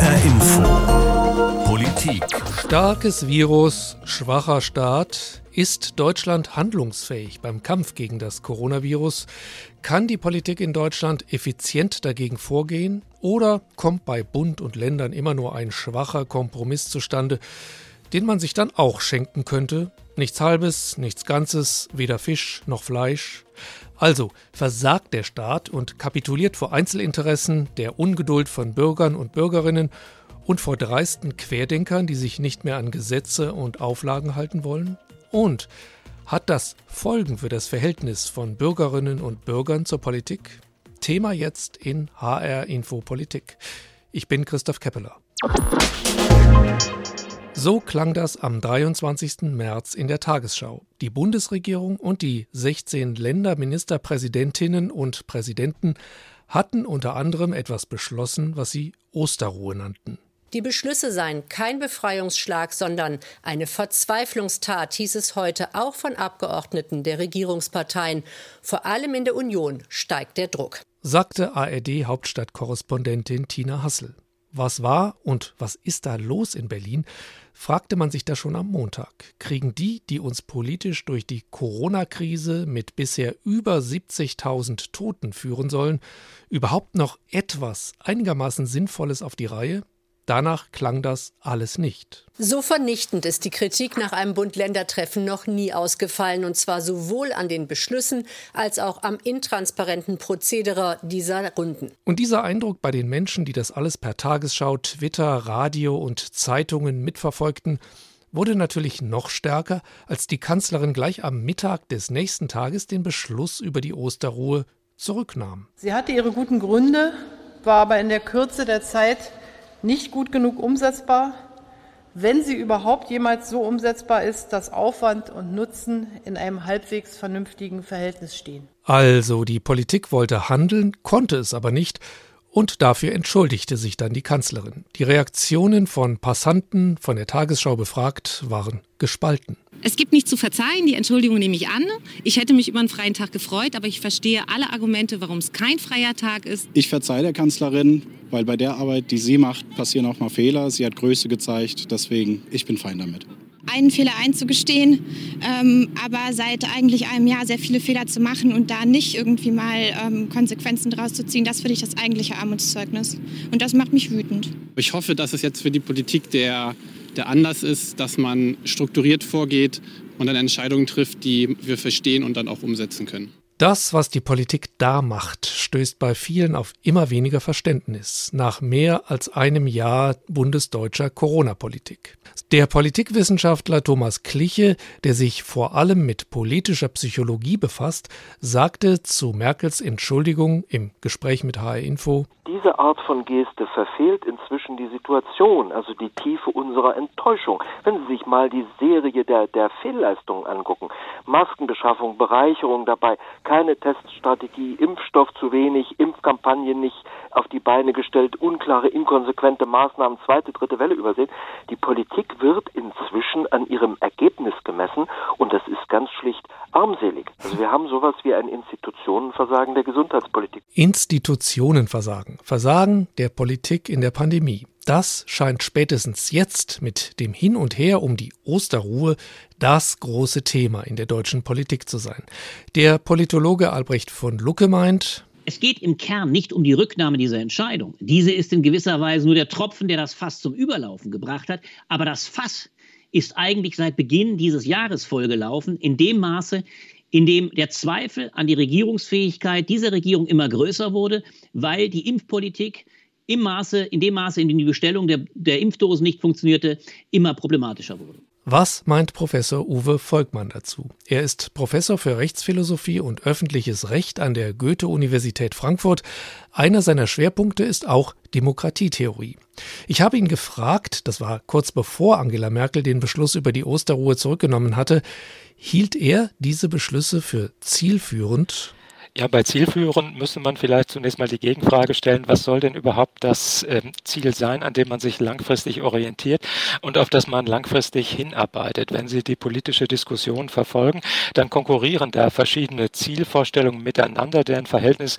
HR Info. Politik. Starkes Virus, schwacher Staat. Ist Deutschland handlungsfähig beim Kampf gegen das Coronavirus? Kann die Politik in Deutschland effizient dagegen vorgehen? Oder kommt bei Bund und Ländern immer nur ein schwacher Kompromiss zustande, den man sich dann auch schenken könnte? Nichts Halbes, nichts Ganzes, weder Fisch noch Fleisch. Also versagt der Staat und kapituliert vor Einzelinteressen, der Ungeduld von Bürgern und Bürgerinnen und vor dreisten Querdenkern, die sich nicht mehr an Gesetze und Auflagen halten wollen? Und hat das Folgen für das Verhältnis von Bürgerinnen und Bürgern zur Politik? Thema jetzt in HR Info Politik. Ich bin Christoph Keppeler. So klang das am 23. März in der Tagesschau. Die Bundesregierung und die 16 Länderministerpräsidentinnen und Präsidenten hatten unter anderem etwas beschlossen, was sie Osterruhe nannten. Die Beschlüsse seien kein Befreiungsschlag, sondern eine Verzweiflungstat, hieß es heute auch von Abgeordneten der Regierungsparteien. Vor allem in der Union steigt der Druck, sagte ARD-Hauptstadtkorrespondentin Tina Hassel. Was war und was ist da los in Berlin? Fragte man sich da schon am Montag. Kriegen die, die uns politisch durch die Corona-Krise mit bisher über 70.000 Toten führen sollen, überhaupt noch etwas einigermaßen Sinnvolles auf die Reihe? Danach klang das alles nicht. So vernichtend ist die Kritik nach einem Bund-Länder-Treffen noch nie ausgefallen, und zwar sowohl an den Beschlüssen als auch am intransparenten Prozedere dieser Runden. Und dieser Eindruck bei den Menschen, die das alles per Tagesschau, Twitter, Radio und Zeitungen mitverfolgten, wurde natürlich noch stärker, als die Kanzlerin gleich am Mittag des nächsten Tages den Beschluss über die Osterruhe zurücknahm. Sie hatte ihre guten Gründe, war aber in der Kürze der Zeit nicht gut genug umsetzbar, wenn sie überhaupt jemals so umsetzbar ist, dass Aufwand und Nutzen in einem halbwegs vernünftigen Verhältnis stehen. Also die Politik wollte handeln, konnte es aber nicht, und dafür entschuldigte sich dann die Kanzlerin. Die Reaktionen von Passanten, von der Tagesschau befragt, waren gespalten. Es gibt nichts zu verzeihen, die Entschuldigung nehme ich an. Ich hätte mich über einen freien Tag gefreut, aber ich verstehe alle Argumente, warum es kein freier Tag ist. Ich verzeihe der Kanzlerin, weil bei der Arbeit, die sie macht, passieren auch mal Fehler. Sie hat Größe gezeigt, deswegen ich bin fein damit einen Fehler einzugestehen, ähm, aber seit eigentlich einem Jahr sehr viele Fehler zu machen und da nicht irgendwie mal ähm, Konsequenzen draus zu ziehen, das finde ich das eigentliche Armutszeugnis. Und das macht mich wütend. Ich hoffe, dass es jetzt für die Politik der, der Anlass ist, dass man strukturiert vorgeht und dann Entscheidungen trifft, die wir verstehen und dann auch umsetzen können. Das, was die Politik da macht, stößt bei vielen auf immer weniger Verständnis nach mehr als einem Jahr bundesdeutscher Corona-Politik. Der Politikwissenschaftler Thomas Kliche, der sich vor allem mit politischer Psychologie befasst, sagte zu Merkels Entschuldigung im Gespräch mit HR Info, diese Art von Geste verfehlt inzwischen die Situation, also die Tiefe unserer Enttäuschung. Wenn Sie sich mal die Serie der, der Fehlleistungen angucken, Maskenbeschaffung, Bereicherung dabei, keine Teststrategie, Impfstoff zu wenig, Impfkampagne nicht auf die Beine gestellt, unklare, inkonsequente Maßnahmen, zweite, dritte Welle übersehen. Die Politik wird inzwischen an ihrem Ergebnis gemessen und das ist ganz schlicht armselig. Also wir haben sowas wie ein Institutionenversagen der Gesundheitspolitik. Institutionenversagen. Versagen der Politik in der Pandemie. Das scheint spätestens jetzt mit dem Hin und Her um die Osterruhe das große Thema in der deutschen Politik zu sein. Der Politologe Albrecht von Lucke meint, es geht im Kern nicht um die Rücknahme dieser Entscheidung. Diese ist in gewisser Weise nur der Tropfen, der das Fass zum Überlaufen gebracht hat. Aber das Fass ist eigentlich seit Beginn dieses Jahres vollgelaufen, in dem Maße, in dem der Zweifel an die Regierungsfähigkeit dieser Regierung immer größer wurde, weil die Impfpolitik im Maße, in dem Maße, in dem die Bestellung der, der Impfdosen nicht funktionierte, immer problematischer wurde. Was meint Professor Uwe Volkmann dazu? Er ist Professor für Rechtsphilosophie und öffentliches Recht an der Goethe-Universität Frankfurt. Einer seiner Schwerpunkte ist auch Demokratietheorie. Ich habe ihn gefragt, das war kurz bevor Angela Merkel den Beschluss über die Osterruhe zurückgenommen hatte, hielt er diese Beschlüsse für zielführend? Ja, bei Zielführung müsste man vielleicht zunächst mal die Gegenfrage stellen, was soll denn überhaupt das ähm, Ziel sein, an dem man sich langfristig orientiert und auf das man langfristig hinarbeitet? Wenn Sie die politische Diskussion verfolgen, dann konkurrieren da verschiedene Zielvorstellungen miteinander, deren Verhältnis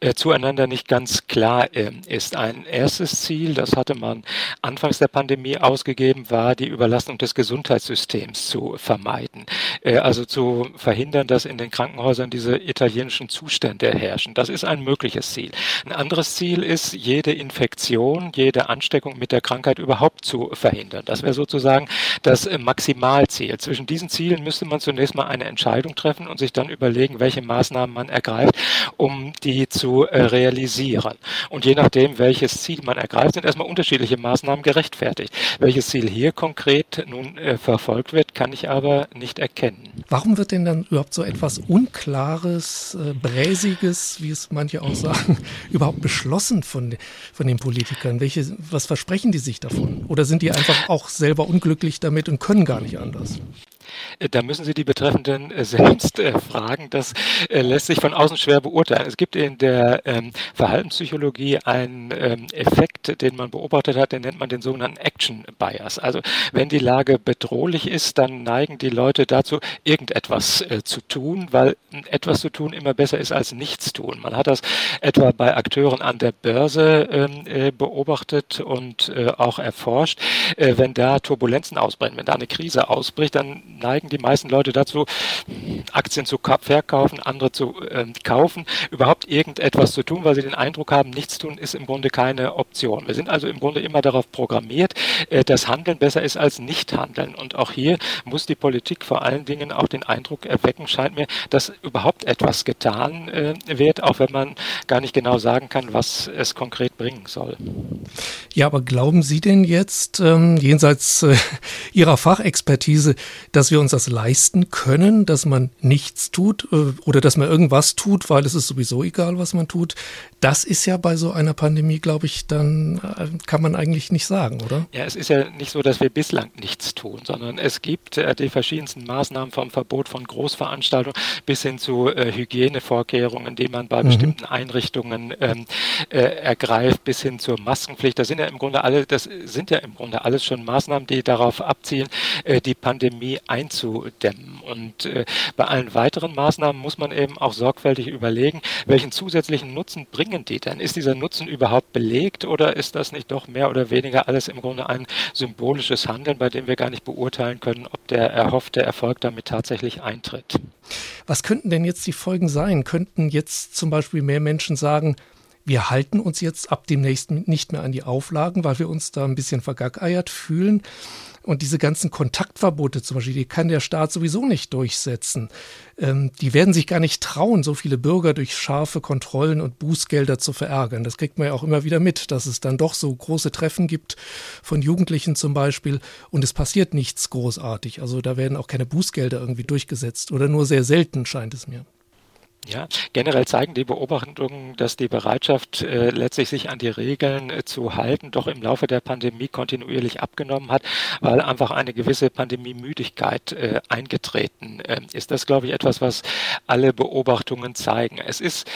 äh, zueinander nicht ganz klar äh, ist. Ein erstes Ziel, das hatte man anfangs der Pandemie ausgegeben, war die Überlastung des Gesundheitssystems zu vermeiden. Äh, also zu verhindern, dass in den Krankenhäusern diese italienischen Zustände herrschen. Das ist ein mögliches Ziel. Ein anderes Ziel ist, jede Infektion, jede Ansteckung mit der Krankheit überhaupt zu verhindern. Das wäre sozusagen das Maximalziel. Zwischen diesen Zielen müsste man zunächst mal eine Entscheidung treffen und sich dann überlegen, welche Maßnahmen man ergreift, um die zu äh, realisieren. Und je nachdem, welches Ziel man ergreift, sind erstmal unterschiedliche Maßnahmen gerechtfertigt. Welches Ziel hier konkret nun äh, verfolgt wird, kann ich aber nicht erkennen. Warum wird denn dann überhaupt so etwas Unklares, äh, Bräsiges, wie es manche auch sagen, überhaupt beschlossen von, von den Politikern? Welche, was versprechen die sich davon? Oder sind die einfach auch selber unglücklich damit und können gar nicht anders? Äh, da müssen Sie die Betreffenden äh, selbst äh, fragen. Das lässt sich von außen schwer beurteilen. Es gibt in der ähm, Verhaltenspsychologie einen ähm, Effekt, den man beobachtet hat, den nennt man den sogenannten Action Bias. Also wenn die Lage bedrohlich ist, dann neigen die Leute dazu, irgendetwas zu tun, weil etwas zu tun immer besser ist als nichts tun. Man hat das etwa bei Akteuren an der Börse ähm, beobachtet und auch erforscht. wenn da Turbulenzen ausbrechen, wenn da eine Krise ausbricht, dann neigen die meisten Leute dazu, Aktien zu verkaufen, andere zu äh, kaufen, überhaupt irgendetwas zu tun, weil sie den Eindruck haben, nichts tun ist im Grunde keine Option. Wir sind also im Grunde immer darauf programmiert, äh, dass Handeln besser ist als Nicht-Handeln. Und auch hier muss die Politik vor allen Dingen auch den Eindruck erwecken, scheint mir, dass überhaupt etwas getan äh, wird, auch wenn man gar nicht genau sagen kann, was es konkret bringen soll. Ja, aber glauben Sie denn jetzt, ähm, jenseits äh, Ihrer Fachexpertise, dass wir uns das leisten können, dass man nichts tut äh, oder dass man irgendwas tut, weil es ist sowieso egal, was man tut. Das ist ja bei so einer Pandemie, glaube ich, dann äh, kann man eigentlich nicht sagen, oder? Ja, es ist ja nicht so, dass wir bislang nichts tun, sondern es gibt äh, die verschiedensten Maßnahmen vom Verbot von Großveranstaltungen bis hin zu äh, Hygienevorkehrungen, die man bei mhm. bestimmten Einrichtungen ähm, äh, ergreift, bis hin zur Maskenpflicht. Das sind ja im Grunde alle, das sind ja im Grunde alles schon Maßnahmen, die darauf abzielen, äh, die Pandemie einzudämmen. Und äh, bei allen weiteren Maßnahmen muss man eben auch sorgfältig überlegen, welchen zusätzlichen Nutzen bringen die denn? Ist dieser Nutzen überhaupt belegt oder ist das nicht doch mehr oder weniger alles im Grunde ein symbolisches Handeln, bei dem wir gar nicht beurteilen können, ob der erhoffte Erfolg damit tatsächlich eintritt? Was könnten denn jetzt die Folgen sein? Könnten jetzt zum Beispiel mehr Menschen sagen, wir halten uns jetzt ab demnächst nicht mehr an die Auflagen, weil wir uns da ein bisschen vergackeiert fühlen. Und diese ganzen Kontaktverbote zum Beispiel, die kann der Staat sowieso nicht durchsetzen. Ähm, die werden sich gar nicht trauen, so viele Bürger durch scharfe Kontrollen und Bußgelder zu verärgern. Das kriegt man ja auch immer wieder mit, dass es dann doch so große Treffen gibt von Jugendlichen zum Beispiel und es passiert nichts großartig. Also da werden auch keine Bußgelder irgendwie durchgesetzt oder nur sehr selten scheint es mir. Ja, generell zeigen die Beobachtungen, dass die Bereitschaft, äh, letztlich sich an die Regeln äh, zu halten, doch im Laufe der Pandemie kontinuierlich abgenommen hat, weil einfach eine gewisse Pandemiemüdigkeit äh, eingetreten äh, ist. Das glaube ich etwas, was alle Beobachtungen zeigen. Es ist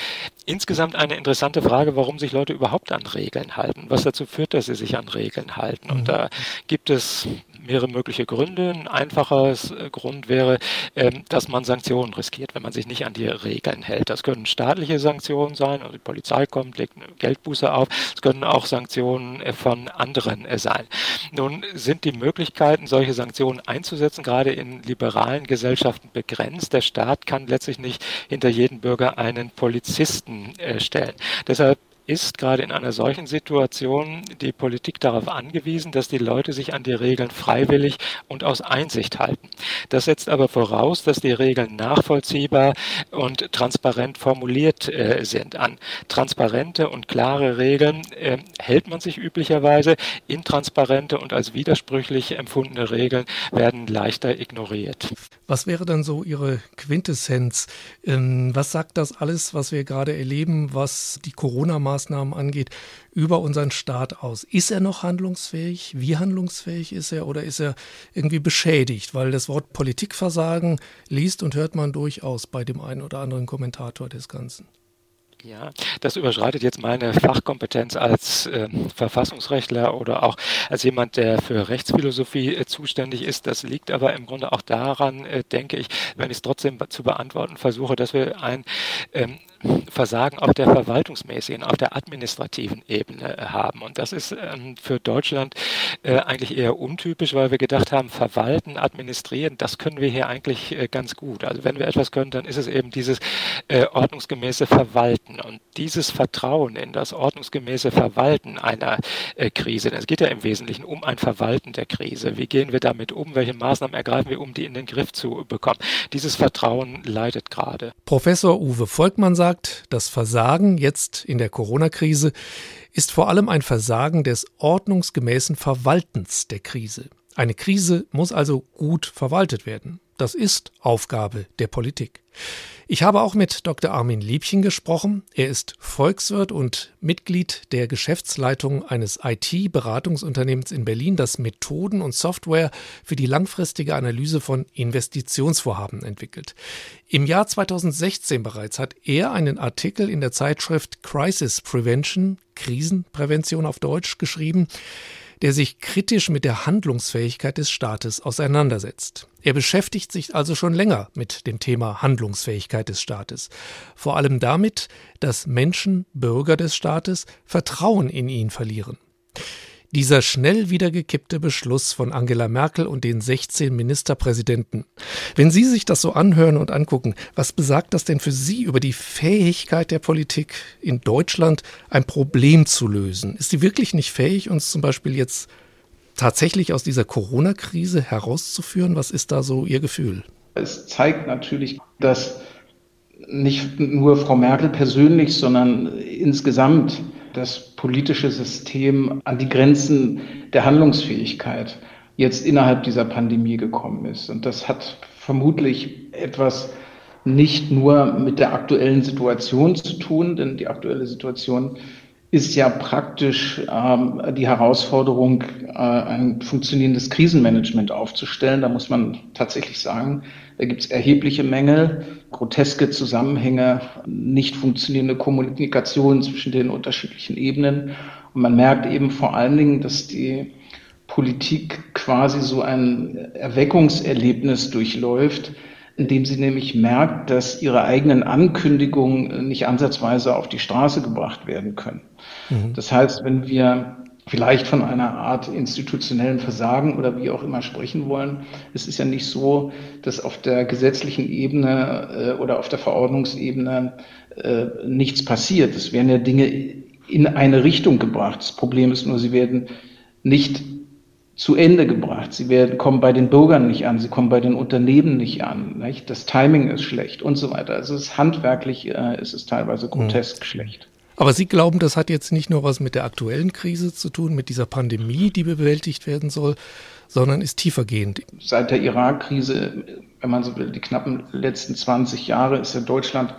insgesamt eine interessante Frage, warum sich Leute überhaupt an Regeln halten, was dazu führt, dass sie sich an Regeln halten. Und mhm. da gibt es mehrere mögliche Gründe. Ein einfacher äh, Grund wäre, ähm, dass man Sanktionen riskiert, wenn man sich nicht an die Regeln hält. Das können staatliche Sanktionen sein, also die Polizei kommt, legt eine Geldbuße auf. Es können auch Sanktionen äh, von anderen äh, sein. Nun sind die Möglichkeiten, solche Sanktionen einzusetzen, gerade in liberalen Gesellschaften begrenzt. Der Staat kann letztlich nicht hinter jeden Bürger einen Polizisten stellen. Deshalb ist gerade in einer solchen Situation die Politik darauf angewiesen, dass die Leute sich an die Regeln freiwillig und aus Einsicht halten. Das setzt aber voraus, dass die Regeln nachvollziehbar und transparent formuliert äh, sind. An transparente und klare Regeln äh, hält man sich üblicherweise. Intransparente und als widersprüchlich empfundene Regeln werden leichter ignoriert. Was wäre dann so Ihre Quintessenz? Ähm, was sagt das alles, was wir gerade erleben, was die Corona-Maßnahmen Maßnahmen angeht, über unseren Staat aus. Ist er noch handlungsfähig? Wie handlungsfähig ist er? Oder ist er irgendwie beschädigt? Weil das Wort Politikversagen liest und hört man durchaus bei dem einen oder anderen Kommentator des Ganzen. Ja, das überschreitet jetzt meine Fachkompetenz als äh, Verfassungsrechtler oder auch als jemand, der für Rechtsphilosophie äh, zuständig ist. Das liegt aber im Grunde auch daran, äh, denke ich, wenn ich es trotzdem zu beantworten versuche, dass wir ein ähm, Versagen auf der verwaltungsmäßigen, auf der administrativen Ebene äh, haben. Und das ist ähm, für Deutschland äh, eigentlich eher untypisch, weil wir gedacht haben, verwalten, administrieren, das können wir hier eigentlich äh, ganz gut. Also wenn wir etwas können, dann ist es eben dieses ordnungsgemäße Verwalten und dieses Vertrauen in das ordnungsgemäße Verwalten einer Krise. Es geht ja im Wesentlichen um ein Verwalten der Krise. Wie gehen wir damit um? Welche Maßnahmen ergreifen wir, um die in den Griff zu bekommen? Dieses Vertrauen leidet gerade. Professor Uwe Volkmann sagt, sagt, das Versagen jetzt in der Corona-Krise ist vor allem ein Versagen des ordnungsgemäßen Verwaltens der Krise. Eine Krise muss also gut verwaltet werden. Das ist Aufgabe der Politik. Ich habe auch mit Dr. Armin Liebchen gesprochen. Er ist Volkswirt und Mitglied der Geschäftsleitung eines IT-Beratungsunternehmens in Berlin, das Methoden und Software für die langfristige Analyse von Investitionsvorhaben entwickelt. Im Jahr 2016 bereits hat er einen Artikel in der Zeitschrift Crisis Prevention, Krisenprävention auf Deutsch, geschrieben, der sich kritisch mit der Handlungsfähigkeit des Staates auseinandersetzt. Er beschäftigt sich also schon länger mit dem Thema Handlungsfähigkeit des Staates. Vor allem damit, dass Menschen, Bürger des Staates, Vertrauen in ihn verlieren. Dieser schnell wieder gekippte Beschluss von Angela Merkel und den 16 Ministerpräsidenten. Wenn Sie sich das so anhören und angucken, was besagt das denn für Sie über die Fähigkeit der Politik in Deutschland, ein Problem zu lösen? Ist sie wirklich nicht fähig, uns zum Beispiel jetzt tatsächlich aus dieser Corona-Krise herauszuführen? Was ist da so Ihr Gefühl? Es zeigt natürlich, dass nicht nur Frau Merkel persönlich, sondern insgesamt das politische System an die Grenzen der Handlungsfähigkeit jetzt innerhalb dieser Pandemie gekommen ist. Und das hat vermutlich etwas nicht nur mit der aktuellen Situation zu tun, denn die aktuelle Situation ist ja praktisch ähm, die Herausforderung, äh, ein funktionierendes Krisenmanagement aufzustellen. Da muss man tatsächlich sagen, da gibt es erhebliche Mängel, groteske Zusammenhänge, nicht funktionierende Kommunikation zwischen den unterschiedlichen Ebenen. Und man merkt eben vor allen Dingen, dass die Politik quasi so ein Erweckungserlebnis durchläuft, indem sie nämlich merkt, dass ihre eigenen Ankündigungen nicht ansatzweise auf die Straße gebracht werden können. Mhm. Das heißt, wenn wir vielleicht von einer Art institutionellen Versagen oder wie auch immer sprechen wollen. Es ist ja nicht so, dass auf der gesetzlichen Ebene äh, oder auf der Verordnungsebene äh, nichts passiert. Es werden ja Dinge in eine Richtung gebracht. Das Problem ist nur, sie werden nicht zu Ende gebracht. Sie werden, kommen bei den Bürgern nicht an, sie kommen bei den Unternehmen nicht an. Nicht? Das Timing ist schlecht und so weiter. Also es ist handwerklich, äh, ist es teilweise mhm. grotesk mhm. schlecht. Aber Sie glauben, das hat jetzt nicht nur was mit der aktuellen Krise zu tun, mit dieser Pandemie, die bewältigt werden soll, sondern ist tiefergehend. Seit der Irak-Krise, wenn man so will, die knappen letzten 20 Jahre, ist ja Deutschland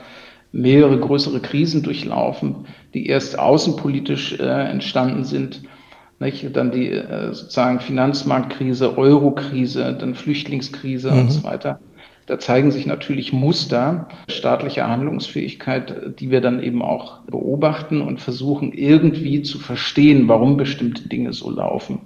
mehrere größere Krisen durchlaufen, die erst außenpolitisch äh, entstanden sind nicht? Dann die äh, sozusagen Finanzmarktkrise, Eurokrise, dann Flüchtlingskrise mhm. und so weiter. Da zeigen sich natürlich Muster staatlicher Handlungsfähigkeit, die wir dann eben auch beobachten und versuchen irgendwie zu verstehen, warum bestimmte Dinge so laufen.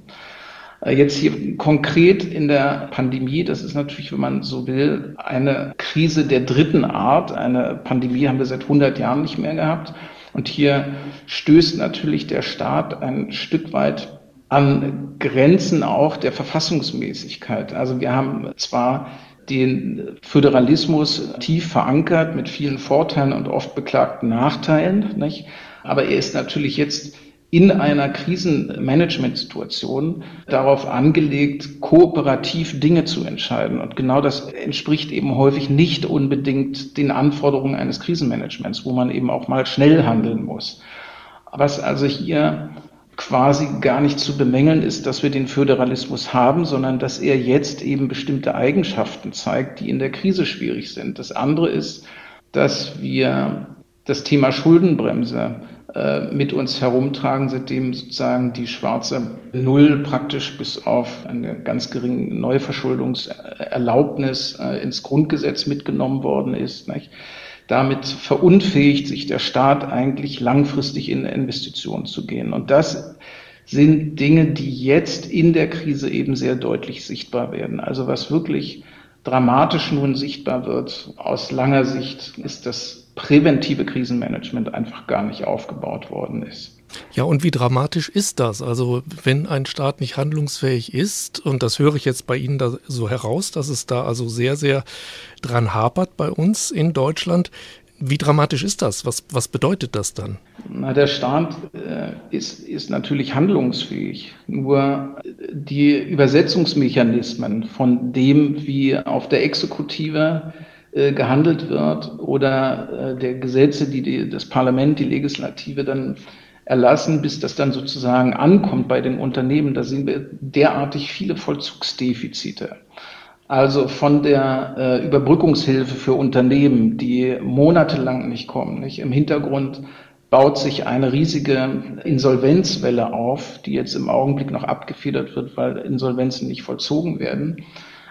Äh, jetzt hier konkret in der Pandemie, das ist natürlich, wenn man so will, eine Krise der dritten Art. Eine Pandemie haben wir seit 100 Jahren nicht mehr gehabt. Und hier stößt natürlich der Staat ein Stück weit an Grenzen auch der Verfassungsmäßigkeit. Also wir haben zwar den Föderalismus tief verankert mit vielen Vorteilen und oft beklagten Nachteilen, nicht? aber er ist natürlich jetzt in einer Krisenmanagementsituation darauf angelegt, kooperativ Dinge zu entscheiden. Und genau das entspricht eben häufig nicht unbedingt den Anforderungen eines Krisenmanagements, wo man eben auch mal schnell handeln muss. Was also hier quasi gar nicht zu bemängeln ist, dass wir den Föderalismus haben, sondern dass er jetzt eben bestimmte Eigenschaften zeigt, die in der Krise schwierig sind. Das andere ist, dass wir das Thema Schuldenbremse äh, mit uns herumtragen, seitdem sozusagen die schwarze Null praktisch bis auf eine ganz geringe Neuverschuldungserlaubnis äh, ins Grundgesetz mitgenommen worden ist. Nicht? Damit verunfähigt sich der Staat eigentlich langfristig in Investitionen zu gehen. Und das sind Dinge, die jetzt in der Krise eben sehr deutlich sichtbar werden. Also was wirklich dramatisch nun sichtbar wird aus langer Sicht, ist das präventive Krisenmanagement einfach gar nicht aufgebaut worden ist. Ja, und wie dramatisch ist das? Also, wenn ein Staat nicht handlungsfähig ist, und das höre ich jetzt bei Ihnen da so heraus, dass es da also sehr, sehr dran hapert bei uns in Deutschland. Wie dramatisch ist das? Was, was bedeutet das dann? Na, der Staat äh, ist, ist natürlich handlungsfähig. Nur die Übersetzungsmechanismen von dem, wie auf der Exekutive äh, gehandelt wird oder äh, der Gesetze, die, die das Parlament, die Legislative dann erlassen, bis das dann sozusagen ankommt bei den Unternehmen, da sehen wir derartig viele Vollzugsdefizite. Also von der äh, Überbrückungshilfe für Unternehmen, die monatelang nicht kommen. Nicht? Im Hintergrund baut sich eine riesige Insolvenzwelle auf, die jetzt im Augenblick noch abgefedert wird, weil Insolvenzen nicht vollzogen werden.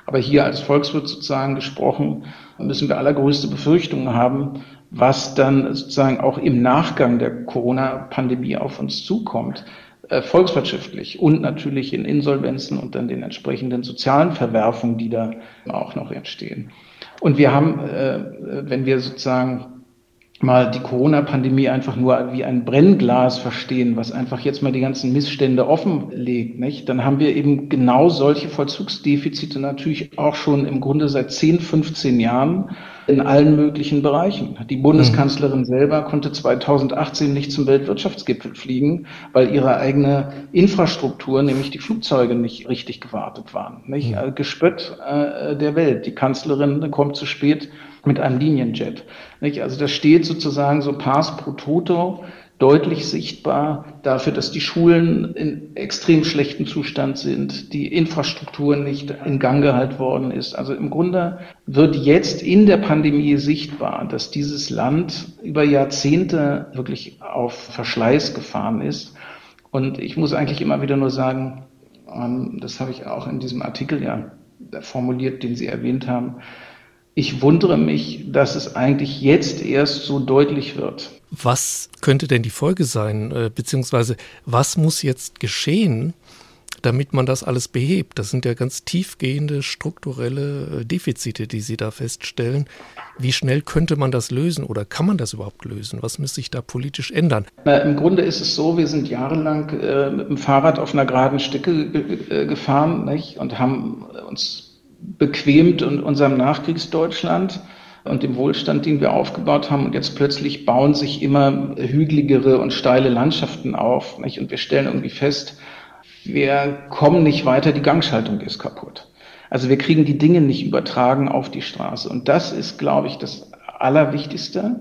Aber hier als Volkswirt sozusagen gesprochen, müssen wir allergrößte Befürchtungen haben, was dann sozusagen auch im Nachgang der Corona-Pandemie auf uns zukommt, äh, volkswirtschaftlich und natürlich in Insolvenzen und dann den entsprechenden sozialen Verwerfungen, die da auch noch entstehen. Und wir haben, äh, wenn wir sozusagen mal die Corona-Pandemie einfach nur wie ein Brennglas verstehen, was einfach jetzt mal die ganzen Missstände offenlegt, nicht? dann haben wir eben genau solche Vollzugsdefizite natürlich auch schon im Grunde seit 10, 15 Jahren in allen möglichen Bereichen. Die Bundeskanzlerin mhm. selber konnte 2018 nicht zum Weltwirtschaftsgipfel fliegen, weil ihre eigene Infrastruktur, nämlich die Flugzeuge, nicht richtig gewartet waren. Nicht? Mhm. Gespött äh, der Welt. Die Kanzlerin kommt zu spät mit einem Linienjet. Nicht? Also das steht sozusagen so pars pro toto deutlich sichtbar dafür, dass die Schulen in extrem schlechtem Zustand sind, die Infrastruktur nicht in Gang gehalten worden ist. Also im Grunde wird jetzt in der Pandemie sichtbar, dass dieses Land über Jahrzehnte wirklich auf Verschleiß gefahren ist. Und ich muss eigentlich immer wieder nur sagen, ähm, das habe ich auch in diesem Artikel ja formuliert, den Sie erwähnt haben, ich wundere mich, dass es eigentlich jetzt erst so deutlich wird. Was könnte denn die Folge sein, äh, beziehungsweise was muss jetzt geschehen, damit man das alles behebt? Das sind ja ganz tiefgehende strukturelle äh, Defizite, die Sie da feststellen. Wie schnell könnte man das lösen oder kann man das überhaupt lösen? Was müsste sich da politisch ändern? Na, Im Grunde ist es so, wir sind jahrelang äh, mit dem Fahrrad auf einer geraden Strecke äh, gefahren nicht? und haben uns bequemt in unserem Nachkriegsdeutschland und dem Wohlstand, den wir aufgebaut haben. Und jetzt plötzlich bauen sich immer hügeligere und steile Landschaften auf. Nicht? Und wir stellen irgendwie fest, wir kommen nicht weiter, die Gangschaltung ist kaputt. Also wir kriegen die Dinge nicht übertragen auf die Straße. Und das ist, glaube ich, das Allerwichtigste.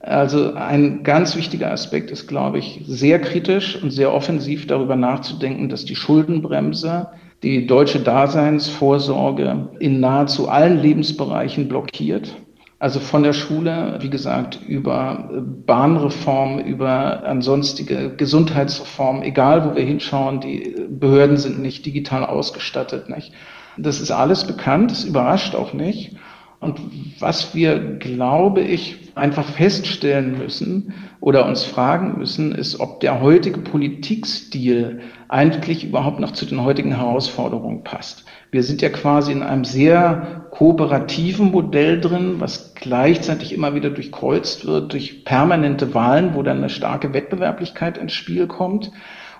Also ein ganz wichtiger Aspekt ist, glaube ich, sehr kritisch und sehr offensiv darüber nachzudenken, dass die Schuldenbremse die deutsche Daseinsvorsorge in nahezu allen Lebensbereichen blockiert. Also von der Schule, wie gesagt, über Bahnreform, über ansonstige Gesundheitsreform, egal wo wir hinschauen, die Behörden sind nicht digital ausgestattet. Nicht? Das ist alles bekannt, das überrascht auch nicht. Und was wir, glaube ich, einfach feststellen müssen oder uns fragen müssen, ist, ob der heutige Politikstil eigentlich überhaupt noch zu den heutigen Herausforderungen passt. Wir sind ja quasi in einem sehr kooperativen Modell drin, was gleichzeitig immer wieder durchkreuzt wird durch permanente Wahlen, wo dann eine starke Wettbewerblichkeit ins Spiel kommt.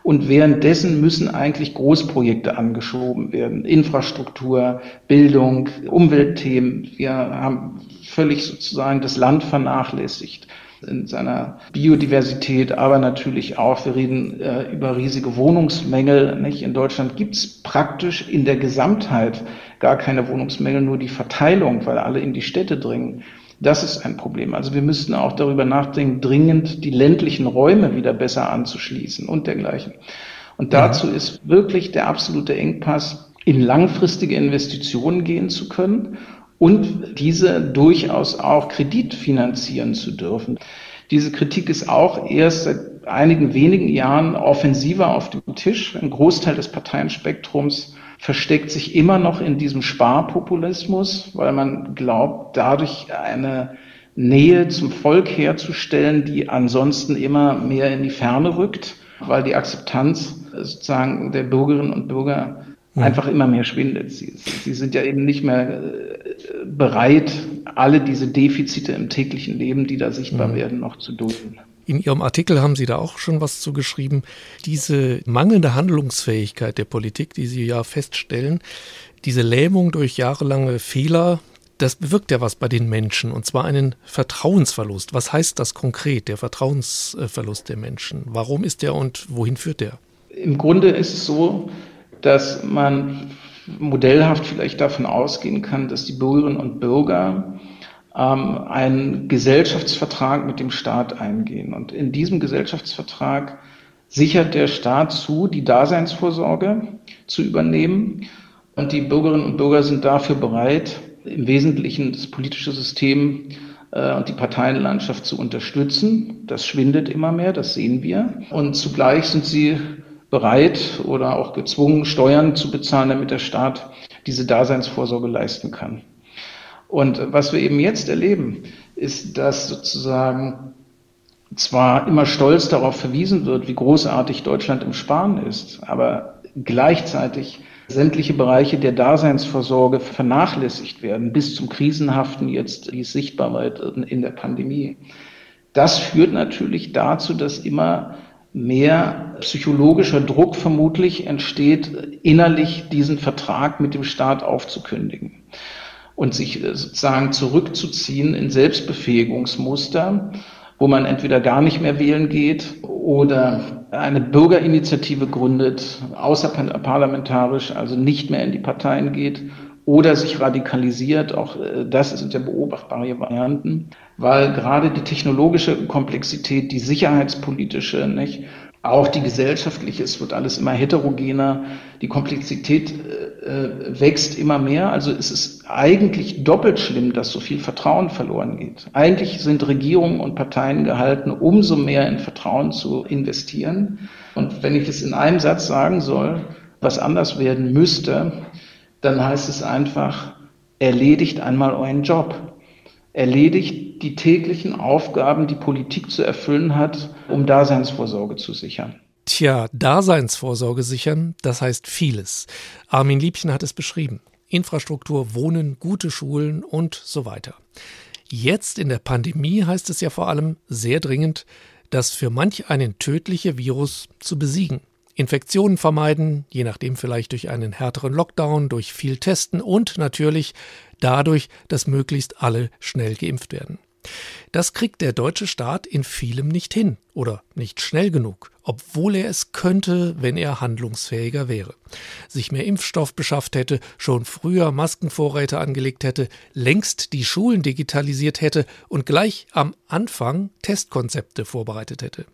Und währenddessen müssen eigentlich Großprojekte angeschoben werden. Infrastruktur, Bildung, Umweltthemen. Wir haben völlig sozusagen das Land vernachlässigt in seiner Biodiversität, aber natürlich auch, wir reden äh, über riesige Wohnungsmängel. Nicht? In Deutschland gibt es praktisch in der Gesamtheit gar keine Wohnungsmängel, nur die Verteilung, weil alle in die Städte dringen. Das ist ein Problem. Also wir müssten auch darüber nachdenken, dringend die ländlichen Räume wieder besser anzuschließen und dergleichen. Und dazu ja. ist wirklich der absolute Engpass, in langfristige Investitionen gehen zu können und diese durchaus auch kreditfinanzieren zu dürfen. Diese Kritik ist auch erst seit einigen wenigen Jahren offensiver auf dem Tisch. Ein Großteil des Parteienspektrums versteckt sich immer noch in diesem Sparpopulismus, weil man glaubt, dadurch eine Nähe zum Volk herzustellen, die ansonsten immer mehr in die Ferne rückt, weil die Akzeptanz sozusagen der Bürgerinnen und Bürger. Einfach immer mehr schwindet. Sie, sie sind ja eben nicht mehr äh, bereit, alle diese Defizite im täglichen Leben, die da sichtbar hm. werden, noch zu dulden. In Ihrem Artikel haben Sie da auch schon was zu geschrieben. Diese mangelnde Handlungsfähigkeit der Politik, die Sie ja feststellen, diese Lähmung durch jahrelange Fehler, das bewirkt ja was bei den Menschen und zwar einen Vertrauensverlust. Was heißt das konkret, der Vertrauensverlust der Menschen? Warum ist der und wohin führt der? Im Grunde ist es so, dass man modellhaft vielleicht davon ausgehen kann, dass die Bürgerinnen und Bürger ähm, einen Gesellschaftsvertrag mit dem Staat eingehen. Und in diesem Gesellschaftsvertrag sichert der Staat zu, die Daseinsvorsorge zu übernehmen. Und die Bürgerinnen und Bürger sind dafür bereit, im Wesentlichen das politische System äh, und die Parteienlandschaft zu unterstützen. Das schwindet immer mehr, das sehen wir. Und zugleich sind sie bereit oder auch gezwungen, Steuern zu bezahlen, damit der Staat diese Daseinsvorsorge leisten kann. Und was wir eben jetzt erleben, ist, dass sozusagen zwar immer stolz darauf verwiesen wird, wie großartig Deutschland im Sparen ist, aber gleichzeitig sämtliche Bereiche der Daseinsvorsorge vernachlässigt werden, bis zum Krisenhaften jetzt, wie es sichtbar wird in der Pandemie. Das führt natürlich dazu, dass immer mehr psychologischer Druck vermutlich entsteht, innerlich diesen Vertrag mit dem Staat aufzukündigen und sich äh, sozusagen zurückzuziehen in Selbstbefähigungsmuster, wo man entweder gar nicht mehr wählen geht oder eine Bürgerinitiative gründet, außerparlamentarisch, also nicht mehr in die Parteien geht oder sich radikalisiert. Auch äh, das sind ja beobachtbare Varianten, weil gerade die technologische Komplexität, die sicherheitspolitische, nicht, auch die gesellschaftliche, es wird alles immer heterogener, die Komplexität äh, wächst immer mehr. Also ist es eigentlich doppelt schlimm, dass so viel Vertrauen verloren geht. Eigentlich sind Regierungen und Parteien gehalten, umso mehr in Vertrauen zu investieren. Und wenn ich es in einem Satz sagen soll, was anders werden müsste, dann heißt es einfach, erledigt einmal euren Job. Erledigt die täglichen Aufgaben, die Politik zu erfüllen hat, um Daseinsvorsorge zu sichern. Tja, Daseinsvorsorge sichern, das heißt vieles. Armin Liebchen hat es beschrieben. Infrastruktur, Wohnen, gute Schulen und so weiter. Jetzt in der Pandemie heißt es ja vor allem sehr dringend, das für manch einen tödliche Virus zu besiegen. Infektionen vermeiden, je nachdem vielleicht durch einen härteren Lockdown, durch viel Testen und natürlich dadurch, dass möglichst alle schnell geimpft werden. Das kriegt der deutsche Staat in vielem nicht hin oder nicht schnell genug, obwohl er es könnte, wenn er handlungsfähiger wäre. Sich mehr Impfstoff beschafft hätte, schon früher Maskenvorräte angelegt hätte, längst die Schulen digitalisiert hätte und gleich am Anfang Testkonzepte vorbereitet hätte.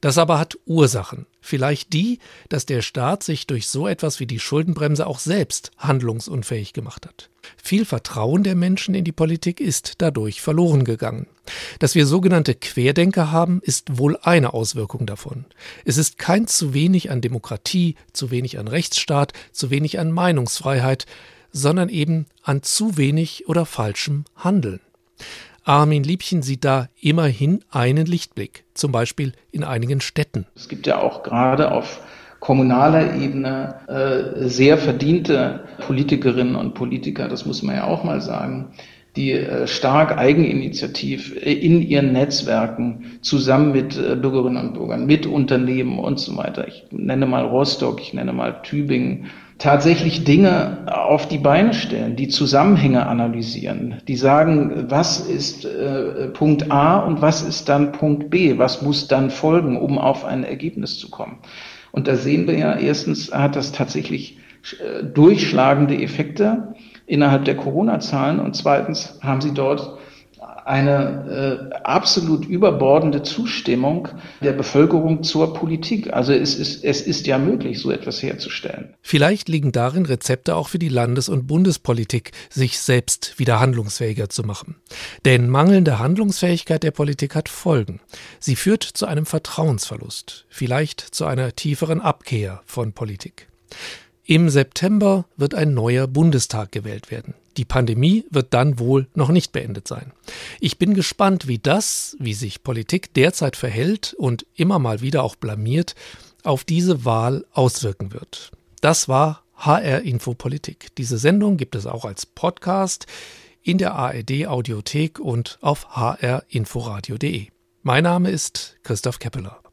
Das aber hat Ursachen. Vielleicht die, dass der Staat sich durch so etwas wie die Schuldenbremse auch selbst handlungsunfähig gemacht hat. Viel Vertrauen der Menschen in die Politik ist dadurch verloren gegangen. Dass wir sogenannte Querdenker haben, ist wohl eine Auswirkung davon. Es ist kein zu wenig an Demokratie, zu wenig an Rechtsstaat, zu wenig an Meinungsfreiheit, sondern eben an zu wenig oder falschem Handeln. Armin Liebchen sieht da immerhin einen Lichtblick, zum Beispiel in einigen Städten. Es gibt ja auch gerade auf kommunaler Ebene äh, sehr verdiente Politikerinnen und Politiker, das muss man ja auch mal sagen, die äh, stark eigeninitiativ äh, in ihren Netzwerken zusammen mit äh, Bürgerinnen und Bürgern, mit Unternehmen und so weiter. Ich nenne mal Rostock, ich nenne mal Tübingen, tatsächlich Dinge auf die Beine stellen, die Zusammenhänge analysieren, die sagen, was ist äh, Punkt A und was ist dann Punkt B, was muss dann folgen, um auf ein Ergebnis zu kommen. Und da sehen wir ja, erstens hat das tatsächlich äh, durchschlagende Effekte innerhalb der Corona-Zahlen und zweitens haben sie dort eine äh, absolut überbordende Zustimmung der Bevölkerung zur Politik. Also es ist, es ist ja möglich, so etwas herzustellen. Vielleicht liegen darin Rezepte auch für die Landes- und Bundespolitik, sich selbst wieder handlungsfähiger zu machen. Denn mangelnde Handlungsfähigkeit der Politik hat Folgen. Sie führt zu einem Vertrauensverlust, vielleicht zu einer tieferen Abkehr von Politik. Im September wird ein neuer Bundestag gewählt werden. Die Pandemie wird dann wohl noch nicht beendet sein. Ich bin gespannt, wie das, wie sich Politik derzeit verhält und immer mal wieder auch blamiert, auf diese Wahl auswirken wird. Das war HR Info Politik. Diese Sendung gibt es auch als Podcast in der ARD Audiothek und auf hrinforadio.de. Mein Name ist Christoph Keppeler.